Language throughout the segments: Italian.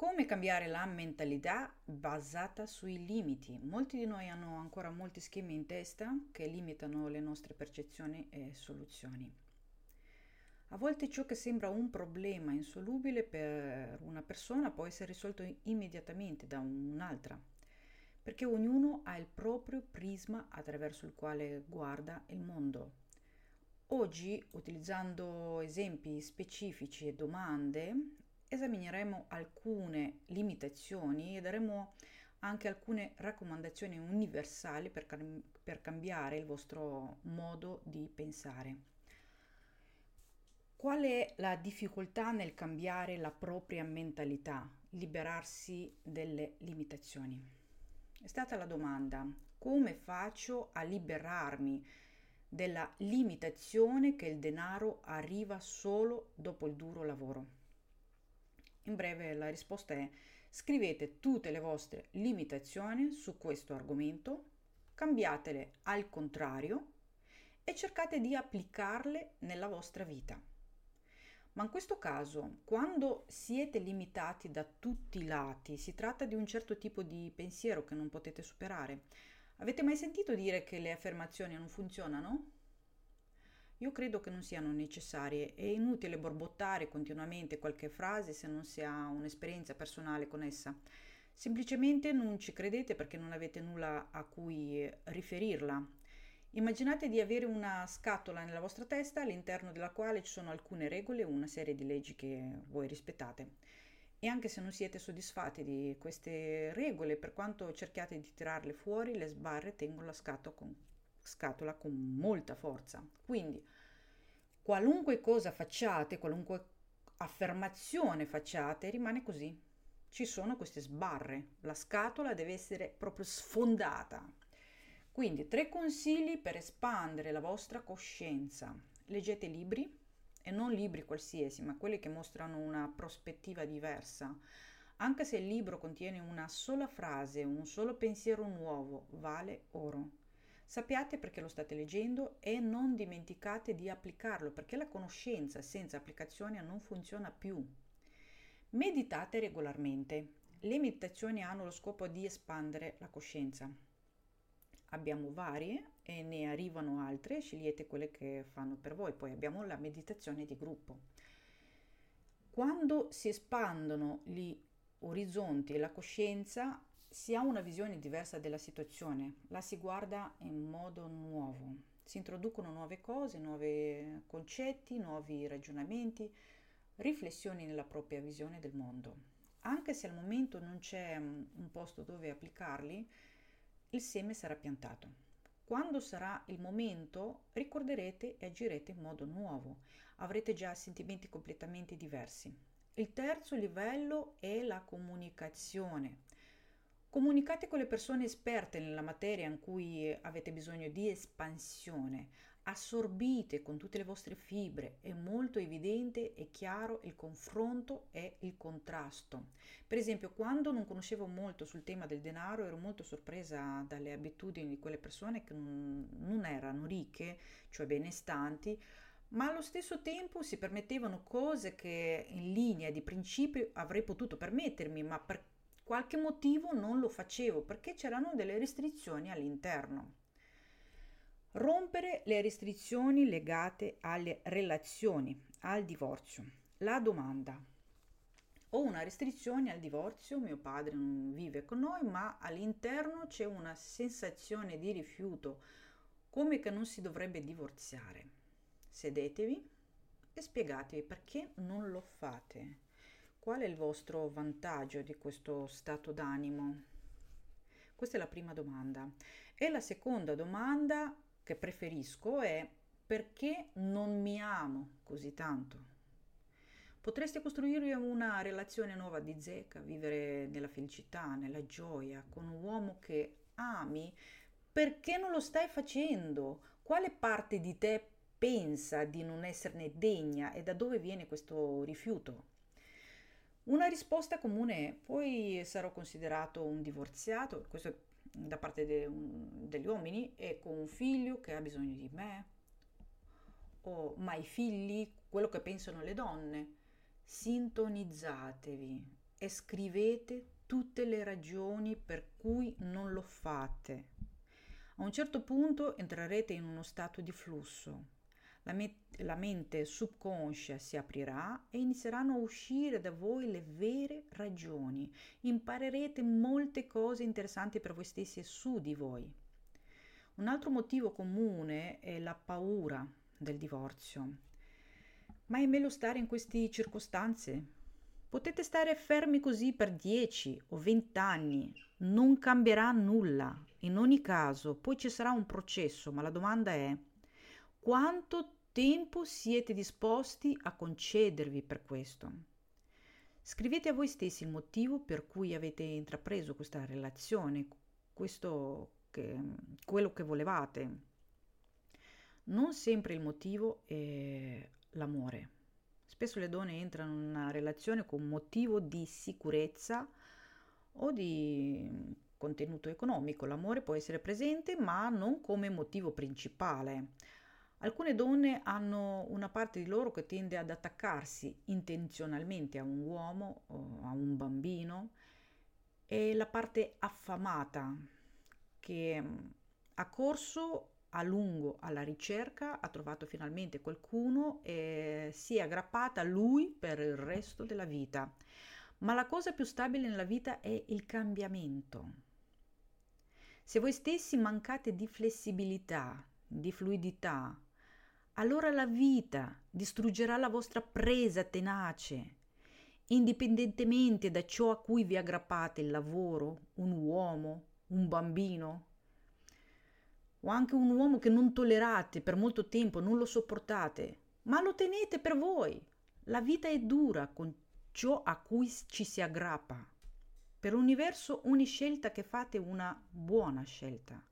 Come cambiare la mentalità basata sui limiti? Molti di noi hanno ancora molti schemi in testa che limitano le nostre percezioni e soluzioni. A volte ciò che sembra un problema insolubile per una persona può essere risolto immediatamente da un'altra, perché ognuno ha il proprio prisma attraverso il quale guarda il mondo. Oggi, utilizzando esempi specifici e domande, esamineremo alcune limitazioni e daremo anche alcune raccomandazioni universali per, cam- per cambiare il vostro modo di pensare. Qual è la difficoltà nel cambiare la propria mentalità, liberarsi delle limitazioni? È stata la domanda, come faccio a liberarmi della limitazione che il denaro arriva solo dopo il duro lavoro? In breve la risposta è scrivete tutte le vostre limitazioni su questo argomento, cambiatele al contrario e cercate di applicarle nella vostra vita. Ma in questo caso, quando siete limitati da tutti i lati, si tratta di un certo tipo di pensiero che non potete superare. Avete mai sentito dire che le affermazioni non funzionano? Io credo che non siano necessarie. È inutile borbottare continuamente qualche frase se non si ha un'esperienza personale con essa. Semplicemente non ci credete perché non avete nulla a cui riferirla. Immaginate di avere una scatola nella vostra testa all'interno della quale ci sono alcune regole una serie di leggi che voi rispettate. E anche se non siete soddisfatti di queste regole, per quanto cerchiate di tirarle fuori, le sbarre tengono la scatola con scatola con molta forza. Quindi qualunque cosa facciate, qualunque affermazione facciate, rimane così. Ci sono queste sbarre, la scatola deve essere proprio sfondata. Quindi tre consigli per espandere la vostra coscienza. Leggete libri e non libri qualsiasi, ma quelli che mostrano una prospettiva diversa. Anche se il libro contiene una sola frase, un solo pensiero nuovo, vale oro. Sappiate perché lo state leggendo e non dimenticate di applicarlo perché la conoscenza senza applicazione non funziona più. Meditate regolarmente. Le meditazioni hanno lo scopo di espandere la coscienza. Abbiamo varie e ne arrivano altre, scegliete quelle che fanno per voi. Poi abbiamo la meditazione di gruppo. Quando si espandono gli orizzonti e la coscienza, si ha una visione diversa della situazione, la si guarda in modo nuovo, si introducono nuove cose, nuovi concetti, nuovi ragionamenti, riflessioni nella propria visione del mondo. Anche se al momento non c'è mm, un posto dove applicarli, il seme sarà piantato. Quando sarà il momento, ricorderete e agirete in modo nuovo, avrete già sentimenti completamente diversi. Il terzo livello è la comunicazione. Comunicate con le persone esperte nella materia in cui avete bisogno di espansione. Assorbite con tutte le vostre fibre. È molto evidente e chiaro il confronto e il contrasto. Per esempio, quando non conoscevo molto sul tema del denaro, ero molto sorpresa dalle abitudini di quelle persone che non, erano ricche, cioè benestanti, ma allo stesso tempo si permettevano cose che in linea di principio avrei potuto permettermi, ma per qualche motivo non lo facevo perché c'erano delle restrizioni all'interno. Rompere le restrizioni legate alle relazioni, al divorzio. La domanda. Ho una restrizione al divorzio, mio padre non vive con noi, ma all'interno c'è una sensazione di rifiuto, come che non si dovrebbe divorziare. Sedetevi e spiegatevi perché non lo fate. Qual è il vostro vantaggio di questo stato d'animo? Questa è la prima domanda. E la seconda domanda che preferisco è perché non mi amo così tanto? Potreste costruire una relazione nuova di zecca, vivere nella felicità, nella gioia, con un uomo che ami. Perché non lo stai facendo? Quale parte di te pensa di non esserne degna e da dove viene questo rifiuto? Una risposta comune è poi sarò considerato un divorziato, questo da parte de, un, degli uomini, e con un figlio che ha bisogno di me, o ma i figli, quello che pensano le donne. Sintonizzatevi e scrivete tutte le ragioni per cui non lo fate. A un certo punto entrerete in uno stato di flusso. La, me- la mente subconscia si aprirà e inizieranno a uscire da voi le vere ragioni. Imparerete molte cose interessanti per voi stessi e su di voi. Un altro motivo comune è la paura del divorzio. Ma è meglio stare in queste circostanze? Potete stare fermi così per 10 o 20 anni, non cambierà nulla. In ogni caso, poi ci sarà un processo, ma la domanda è quanto tempo siete disposti a concedervi per questo? Scrivete a voi stessi il motivo per cui avete intrapreso questa relazione, questo che, quello che volevate. Non sempre il motivo è l'amore. Spesso le donne entrano in una relazione con motivo di sicurezza o di contenuto economico. L'amore può essere presente ma non come motivo principale. Alcune donne hanno una parte di loro che tende ad attaccarsi intenzionalmente a un uomo o a un bambino e la parte affamata che mm, ha corso a lungo alla ricerca, ha trovato finalmente qualcuno e si è aggrappata a lui per il resto della vita. Ma la cosa più stabile nella vita è il cambiamento. Se voi stessi mancate di flessibilità, di fluidità, allora la vita distruggerà la vostra presa tenace, indipendentemente da ciò a cui vi aggrappate, il lavoro, un uomo, un bambino o anche un uomo che non tollerate per molto tempo, non lo sopportate, ma lo tenete per voi. La vita è dura con ciò a cui ci si aggrappa. Per l'universo ogni scelta che fate è una buona scelta.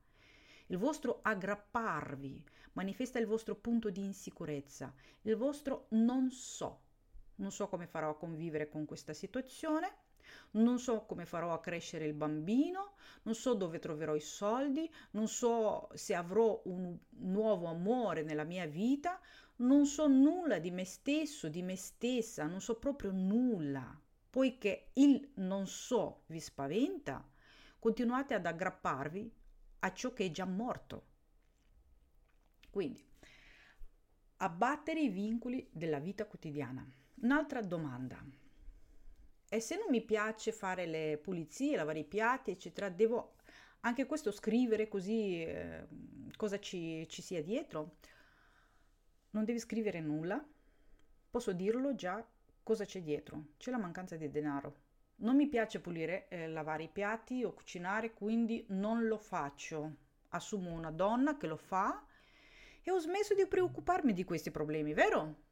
Il vostro aggrapparvi manifesta il vostro punto di insicurezza, il vostro non so. Non so come farò a convivere con questa situazione, non so come farò a crescere il bambino, non so dove troverò i soldi, non so se avrò un nuovo amore nella mia vita, non so nulla di me stesso, di me stessa, non so proprio nulla. Poiché il non so vi spaventa, continuate ad aggrapparvi a ciò che è già morto. Quindi, abbattere i vincoli della vita quotidiana. Un'altra domanda. E se non mi piace fare le pulizie, lavare i piatti, eccetera, devo anche questo scrivere così eh, cosa ci, ci sia dietro? Non devi scrivere nulla, posso dirlo già cosa c'è dietro. C'è la mancanza di denaro. Non mi piace pulire, eh, lavare i piatti o cucinare, quindi non lo faccio. Assumo una donna che lo fa e ho smesso di preoccuparmi di questi problemi, vero?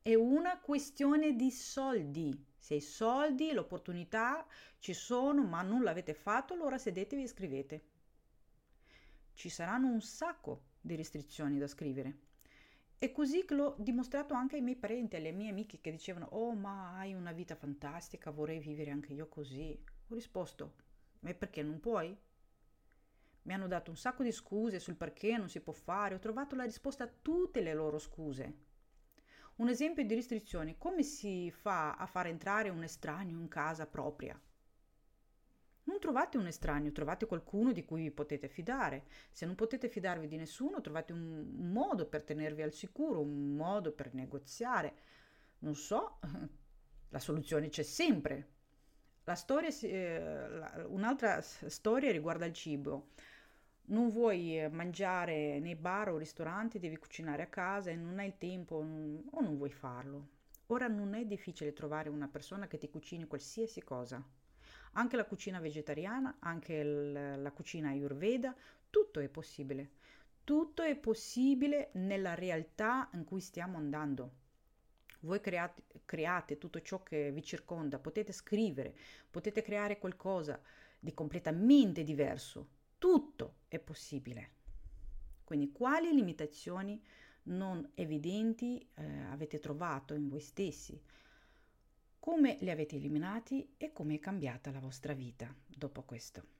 È una questione di soldi. Se i soldi, l'opportunità ci sono, ma non l'avete fatto, allora sedetevi e scrivete. Ci saranno un sacco di restrizioni da scrivere. E così l'ho dimostrato anche ai miei parenti, alle mie amiche che dicevano: Oh, ma hai una vita fantastica, vorrei vivere anche io così. Ho risposto: Ma perché non puoi? Mi hanno dato un sacco di scuse sul perché non si può fare, ho trovato la risposta a tutte le loro scuse. Un esempio di restrizioni, come si fa a far entrare un estraneo in casa propria? Non trovate un estraneo, trovate qualcuno di cui vi potete fidare. Se non potete fidarvi di nessuno, trovate un, modo per tenervi al sicuro, un modo per negoziare. Non so, la soluzione c'è sempre. La storia, eh, un'altra storia riguarda il cibo non vuoi eh, mangiare nei bar o ristoranti, devi cucinare a casa e non hai tempo o non vuoi farlo. Ora non è difficile trovare una persona che ti cucini qualsiasi cosa. Anche la cucina vegetariana, anche la cucina ayurveda, tutto è possibile. Tutto è possibile nella realtà in cui stiamo andando. Voi create, create tutto ciò che vi circonda, potete scrivere, potete creare qualcosa di completamente diverso tutto è possibile. Quindi quali limitazioni non evidenti eh, avete trovato in voi stessi? Come le avete eliminati e come è cambiata la vostra vita dopo questo?